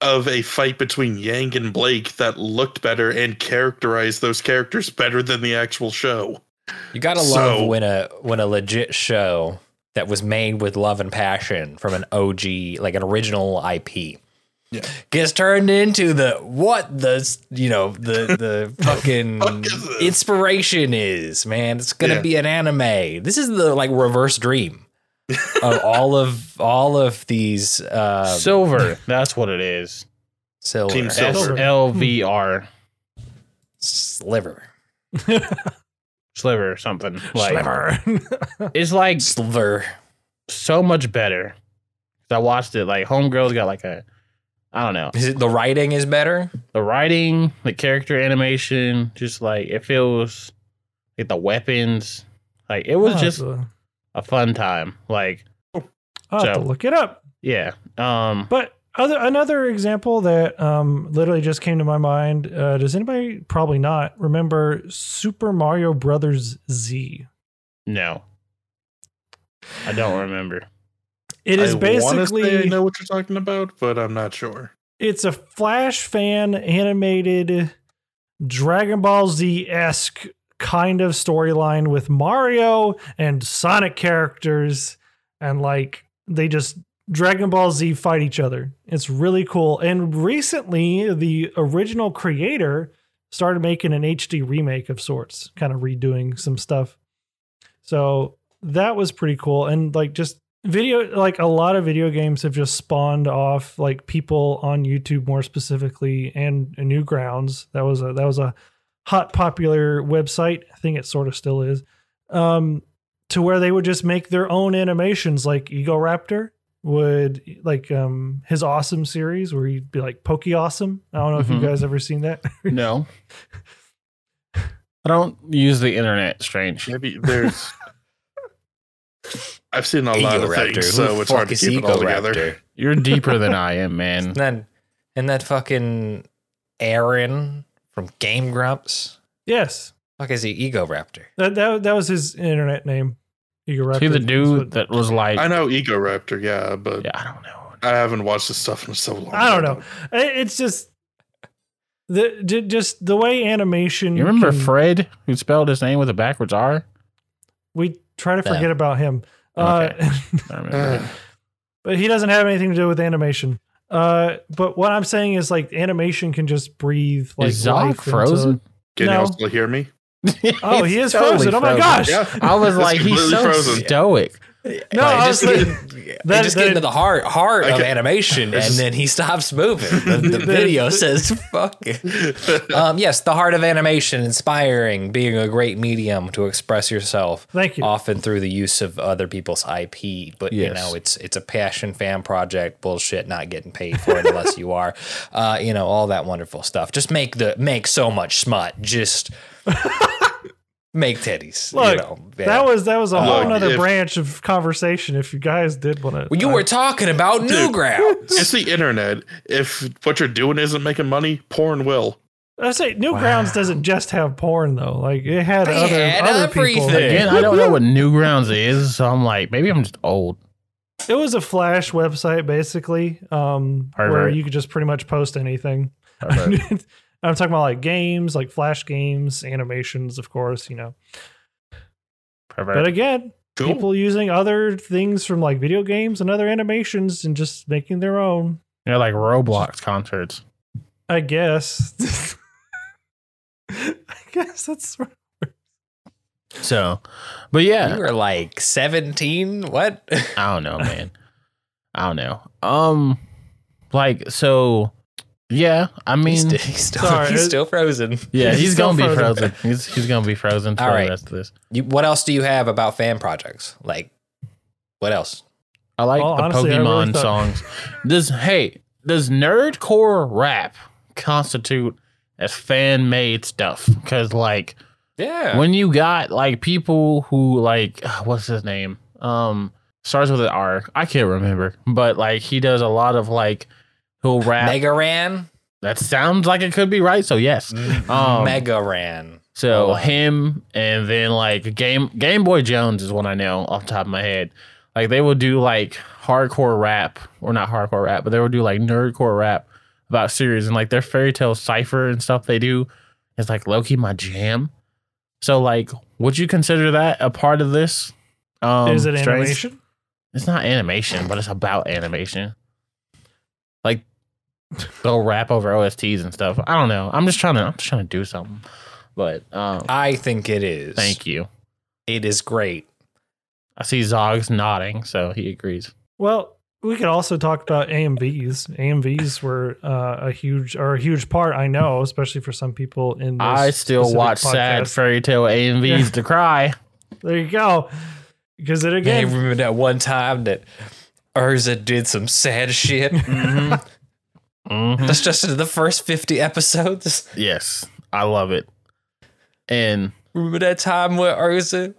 of a fight between Yang and Blake that looked better and characterized those characters better than the actual show. You gotta love when a when a legit show that was made with love and passion from an OG, like an original IP, Yeah. gets turned into the what the you know the the fucking fuck inspiration is. Man, it's gonna Yeah. be an anime. This is the like reverse dream of all of all of these uh, Silver. That's what it is. silver Team Silver. L V R. sliver Sliver or something. Like Sliver. it's like sliver. so much better. 'Cause I watched it. Like Homegirl's got like a I don't know. Is it the writing is better? The writing, the character animation, just like it feels like the weapons. Like it was I'll just to- a fun time. Like, I'll have to look it up. yeah. Um But other another example that um, literally just came to my mind. Uh, does anybody probably not remember Super Mario Brothers Z? no. I don't remember. It is I say I know what you're talking about, but I'm not sure. it's a Flash fan animated Dragon Ball Z esque kind of storyline with Mario and Sonic characters, and like they just Dragon Ball Z fight each other. It's really cool. And recently, the original creator started making an HD remake of sorts, kind of redoing some stuff. So that was pretty cool. And like just video like a lot of video games have just spawned off like people on YouTube more specifically and, and Newgrounds. That was a that was a hot popular website. I think it sort of still is. Um to where they would just make their own animations like Egoraptor would like um his awesome series where he'd be like Pokey Awesome. I don't know if Mhm. you guys ever seen that. No. I don't use the internet, strange. Maybe there's. I've seen a lot of Egoraptor. things, Who so the it's hard fuck to is keep it all together. Egoraptor? You're deeper than I am, man. And then, and that fucking Arin from Game Grumps. yes. Fuck is he Egoraptor? That that, that was his internet name. Egoraptor. See the is what- dude that was like, I know Egoraptor, yeah, but yeah, I don't know. I haven't watched this stuff in so long. I don't know. It's just the just the way animation. You remember can- Fred, who spelled his name with a backwards R? we try to No. forget about him, uh, but he doesn't have anything to do with animation. Uh, but what I'm saying is like animation can just breathe like Is Zoc life into- frozen? Can No. y'all still hear me? Oh, he is totally frozen. Oh my gosh! Yeah. I was like, he's so frozen. stoic. No, Like, just was get, like- they that- just that- get into the heart heart I of animation, and then he stops moving. The, the The- video says "fuck." it. Um, yes, the heart of animation, inspiring, being a great medium to express yourself. Thank you. Often through the use of other people's IP, but you know it's it's a passion fan project. Bullshit, not getting paid for it unless you are. Uh, you know all that wonderful stuff. Just make the make so much smut. Just make teddies. Look, you know, yeah. that was that was a whole Look, nother if- branch of conversation. If you guys did want to, Well, you were talking about Newgrounds. it's the internet. If what you're doing isn't making money, porn will. I say Newgrounds doesn't just have porn though. Like it had They other had other people. Again, I don't know what Newgrounds is, so I'm like, maybe I'm just old. It was a Flash website basically, um, where you could just pretty much post anything. Pervert. I'm talking about like games, like Flash games, animations, of course, you know. Pervert. But again, Cool. people using other things from like video games and other animations and just making their own. you know, like Roblox concerts. I guess. I guess that's right. So, but yeah, You were like 17? What? I don't know, man. I don't know. Um, like so, yeah. I he's, mean, sti- he's still, Sorry, he's still frozen. yeah, he's he's, gonna be frozen. frozen. He's he's gonna be frozen for All right. the rest of this. You, what else do you have about fan projects? Like, what else? I like Well, the honestly, I really Pokemon thought- songs. Does hey does nerdcore rap constitute as fan made stuff? Because like Yeah. when you got like people who like what's his name um starts with an R I can't remember but like he does a lot of like who'll rap Mega Ran? that sounds like it could be right so yes Um, Mega Ran. so Oh, wow. him and then like game Game Boy Jones is one I know off the top of my head like they would do like hardcore rap or not hardcore rap but they would do like nerdcore rap about series and like their Fairy Tail cipher and stuff they do is like Loki my jam so like would you consider that a part of this um Is it Strange? animation? it's not animation but it's about animation like they'll rap over OSTs and stuff I don't know I'm just trying to I'm just trying to do something but um I think it is. thank you It is great. I see Zog's nodding, so he agrees. Well, we could also talk about AMVs. AMVs were uh, a huge or a huge part. I know, especially for some people in. This I still specific watch sad podcast. Fairy Tail AMVs Yeah. to cry. There you go. Because it Hey, again, remember that one time that Erza did some sad shit? Mhm. That's just in the first 50 episodes. Yes, I love it. And Remember that time where Erza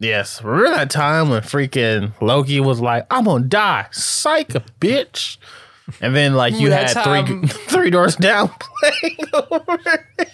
yes, remember that time when freaking Loki was like, "I'm gonna die, psych a bitch," and then like you had that three three doors down playing over. it.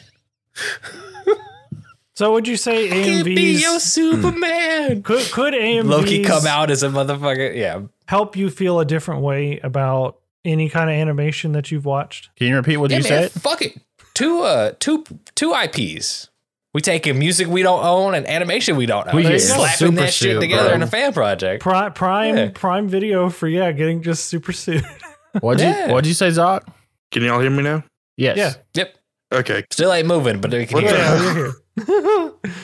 so would you say can't be your AMVs Superman? could could AMVs Loki come out as a motherfucker. Yeah. help you feel a different way about any kind of animation that you've watched? Can you repeat what yeah, you man, said? fuck it. Two uh two two IPs. We taking music we don't own and animation we don't own. We get slapping super that shit together bro. in a fan project. Prime Prime Yeah. Prime Video for yeah, getting just super sued. What'd Yeah. you What'd you say, Zog? Can y'all hear me now? Yes. Yeah. Yep. Okay. Still ain't moving, but we can What hear the you're.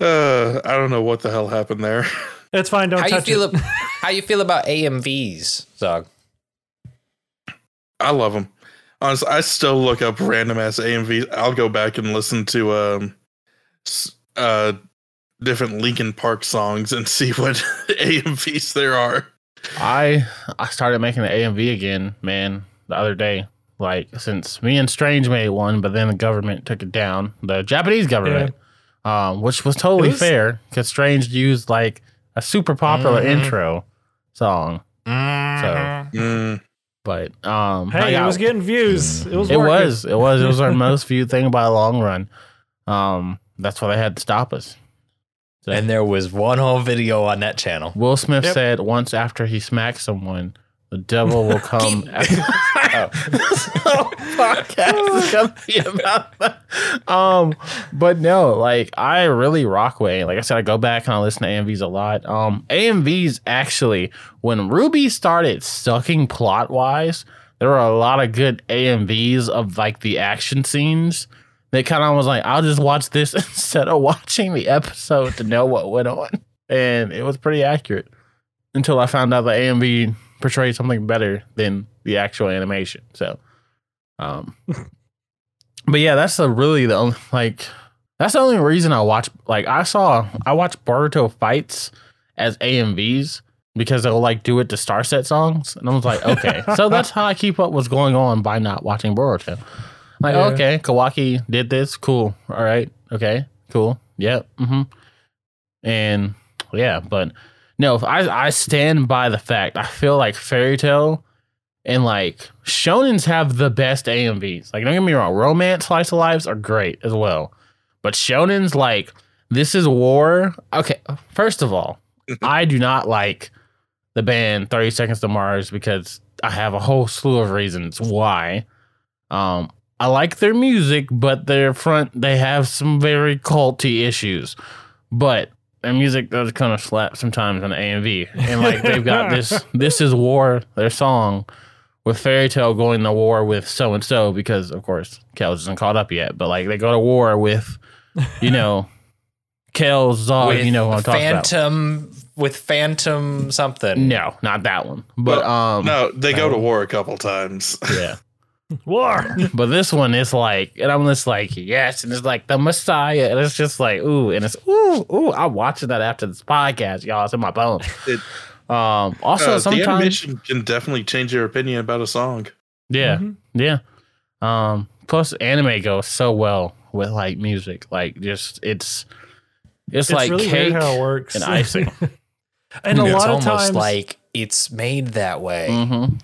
Uh, I don't know what the hell happened there. It's fine. Don't How you touch feel? it. ab- how you feel about AMVs, Zog? I love them. Honestly, I still look up random ass AMVs. I'll go back and listen to um, uh, different Linkin Park songs and see what AMVs there are. I I started making the AMV again, man, the other day. Like since me and Strange made one, but then the government took it down. The Japanese government, um, which was totally was- fair because Strange used like a super popular Mhm. intro song. so Mm, But um, I Hey, it was getting views. It was. it working. was it was it was our most viewed thing by a long run. Um, that's why they had to stop us. So- And there was one whole video on that channel. Will Smith Yep. said once after he smacked someone, the devil will come. Oh. this whole podcast is gonna be about that. Um, but no, like I really rock with. it. Like I said, I go back and I listen to AMVs a lot. Um, AMVs actually, when RWBY started sucking plot wise, there were a lot of good AMVs of like the action scenes. They kind of was like, I'll just watch this instead of watching the episode to know what went on, and it was pretty accurate until I found out the AMV portrayed something better than the actual animation. So, um, but yeah, that's the really the only like that's the only reason I watch. Like I saw I watch Boruto fights as AMVs because they'll like do it to Starset songs, and I was like, okay, so that's how I keep up what's going on by not watching Boruto. Like, Yeah. okay, Kawaki did this, cool, all right, okay, cool, yep, mm-hmm, and yeah, but no, I I stand by the fact I feel like Fairy Tail and like Shonens have the best AMVs. Like, don't get me wrong, romance slice of lives are great as well, but Shonens like this is war. Okay, first of all, I do not like the band Thirty Seconds to Mars because I have a whole slew of reasons why. Um, I like their music, but their front they have some very culty issues. But their music does kind of slap sometimes on the AMV, and like they've got this "This Is War" their song with Fairy Tail going to war with so and so because of course Kels isn't caught up yet, but like they go to war with you know Kels Zog, with you know what I'm talking about. Phantom with Phantom something. No, not that one. But um, no, they go to war a couple times. yeah. War. But this one is like, and I'm just like, yes, and it's like the Messiah, and it's just like, ooh, and it's ooh, ooh. I'm watching that after this podcast, y'all. It's in my bones. It- um, also, Uh, the sometimes, animation can definitely change your opinion about a song. yeah, Mhm. yeah. Um, plus, anime goes so well with like music, like just it's it's, It's like really cake. how it works. and icing. and a it's lot of almost times, like it's made that way. Mm-hmm.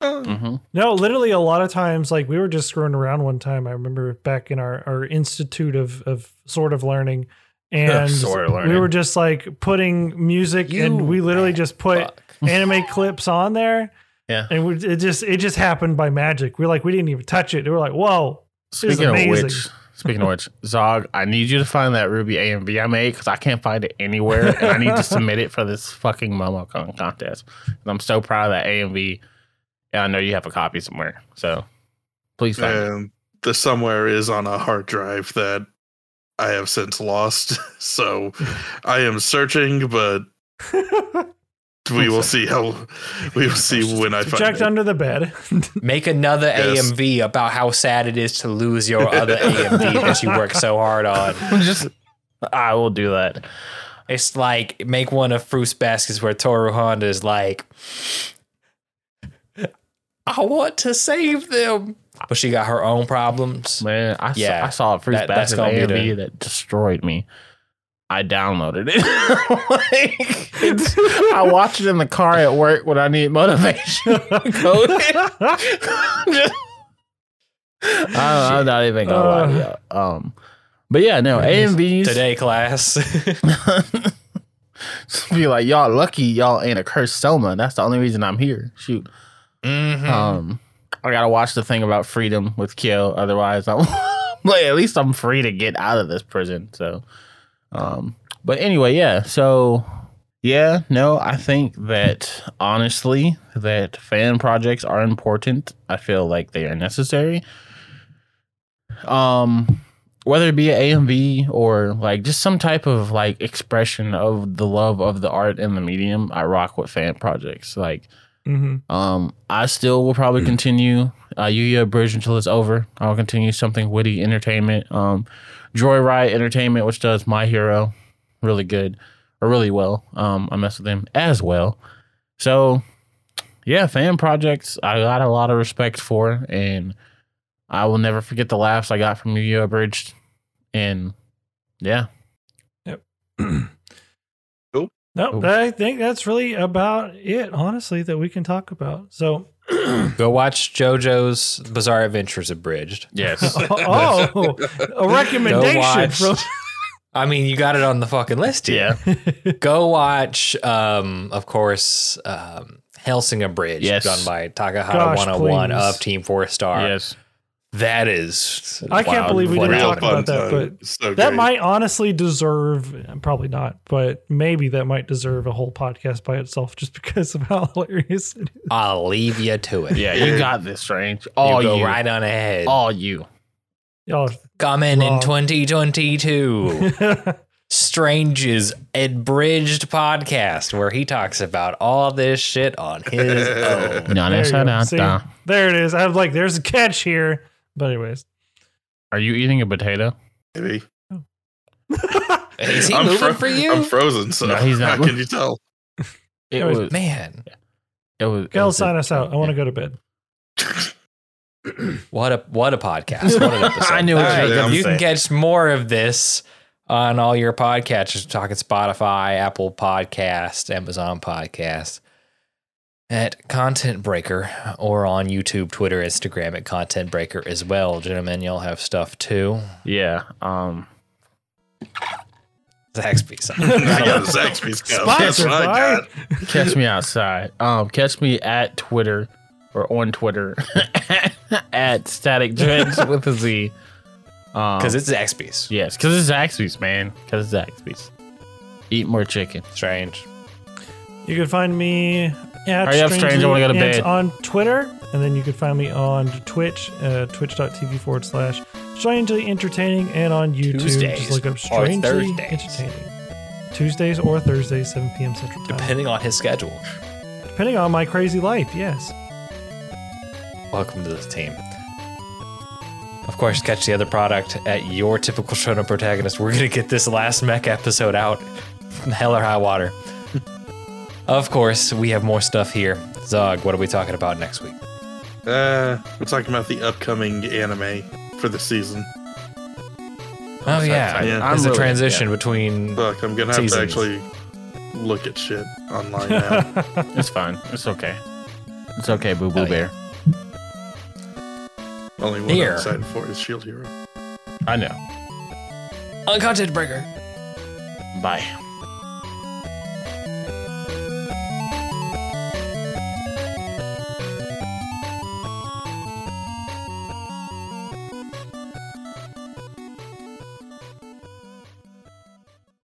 Uh, Mm-hmm. No, literally a lot of times, like we were just screwing around one time. I remember back in our, our institute of, of sort of learning. And Sort of we were just like putting music and we literally just put Fuck. anime clips on there. Yeah. And we, it just it just happened by magic. We're like, we didn't even touch it. We were like, whoa. is Speaking of amazing. which, speaking of which, Zog, I need you to find that RWBY AMV I made because I can't find it anywhere, and I need to submit it for this fucking MomoCon contest. And I'm so proud of that AMV, and I know you have a copy somewhere. So please find it. and the somewhere is on a hard drive that I have since lost. So I am searching, but we will see how we will see when I find Checked it. under the bed. Make another Yes. AMV about how sad it is to lose your other AMV that you worked so hard on. Just, I will do that. It's like make one of Fruits Baskets where Tohru Honda is like, I want to save them, but she got her own problems. Man, I, Yeah, saw, I saw a Fruits that- Basket AMV that destroyed me. I downloaded it. like, I watched it in the car at work when I need motivation. I, I'm not even gonna lie to you. Um, but yeah, no AMVs Today class. be like y'all lucky y'all ain't a cursed Sohma. That's the only reason I'm here. Shoot. Mhm. Um, I gotta watch the thing about freedom with Kyo. Otherwise, I'm like at least I'm free to get out of this prison. So, um, but anyway, yeah. So, yeah, no, I think that honestly, that fan projects are important. I feel like they are necessary. Um, whether it be an AMV or like just some type of like expression of the love of the art and the medium, I rock with fan projects. Like, hmm um, I still will probably continue uh, Yu-Gi-Oh! Bridge until it's over. I'll continue something witty entertainment. Um, Joyride Entertainment, which does My Hero, really good or really well. Um, I mess with them as well. So, yeah, fan projects I got a lot of respect for, and I will never forget the laughs I got from Yu-Gi-Oh! Bridge. And yeah, No, Oof. I think that's really about it, honestly, that we can talk about. So, Go watch JoJo's Bizarre Adventures Abridged. yes, oh, a recommendation watch- from. I mean, you got it on the fucking list here. yeah, Go watch, um, of course, um, Hellsing Abridged, Yes. done by Takahata Gosh, 101 please. of Team Four Star. yes. That is. I can't believe we didn't talk about that, but so that might honestly deserve, probably not, but maybe that might deserve a whole podcast by itself just because of how hilarious it is. I'll leave you to it. Yeah, you got this, Strange. All you you, right on ahead. all you. Y'all, Coming in 2022. Strange's Abridged podcast, where he talks about all this shit on his own. No, There that's not See? there it is. I was like, there's a catch here. But, anyways. Are you eating a potato? Maybe. Is he I'm moving fro- for you? I'm frozen, so No, he's not how can you tell? It Anyways, was. Man, It was. it Gal, was- sign us out. I want to go to bed. what a what a podcast! What an episode! I knew what All you were can catch more of this on all your podcatchers. Talking Spotify, Apple Podcast, Amazon Podcast, at Content Breaker, or on YouTube, Twitter, Instagram at Content Breaker as well. Gentlemen, y'all have stuff too. Yeah. Um. Zaxby's. I got a Zaxby's cup. That's Sponsored what I by. got. Catch me outside. Um. Catch me at Twitter or on Twitter at Static Dreads with a Z. Um, Because it's Zaxby's. yes, because it's Zaxby's, man. Because it's Zaxby's. Eat more chicken. Strange. You can find me at Hurry up, Strange, I wanna go to Strangely bed. Ant on Twitter, and then you can find me on Twitch, uh, twitch.tv forward slash strangely entertaining, and on YouTube. Tuesdays just look up strangely entertaining. Tuesdays or Thursdays, 7 p.m. Central Time. Depending on his schedule. Depending on my crazy life, yes. Welcome to the team. Of course, catch the other product at your typical show note protagonist. We're gonna get this last mech episode out, hell or high water. Of course, we have more stuff here. Zog, what are we talking about next week? Uh, we're talking about the upcoming anime for the season. Oh yeah, Yeah. I'm there's a really- transition between. Look, I'm gonna have Seasons. to actually look at shit online now. It's fine. It's okay. It's okay, Boo Boo Oh, yeah. Bear. Only one Here. I'm excited for is Shield Hero. I know. On Content Breaker. Bye.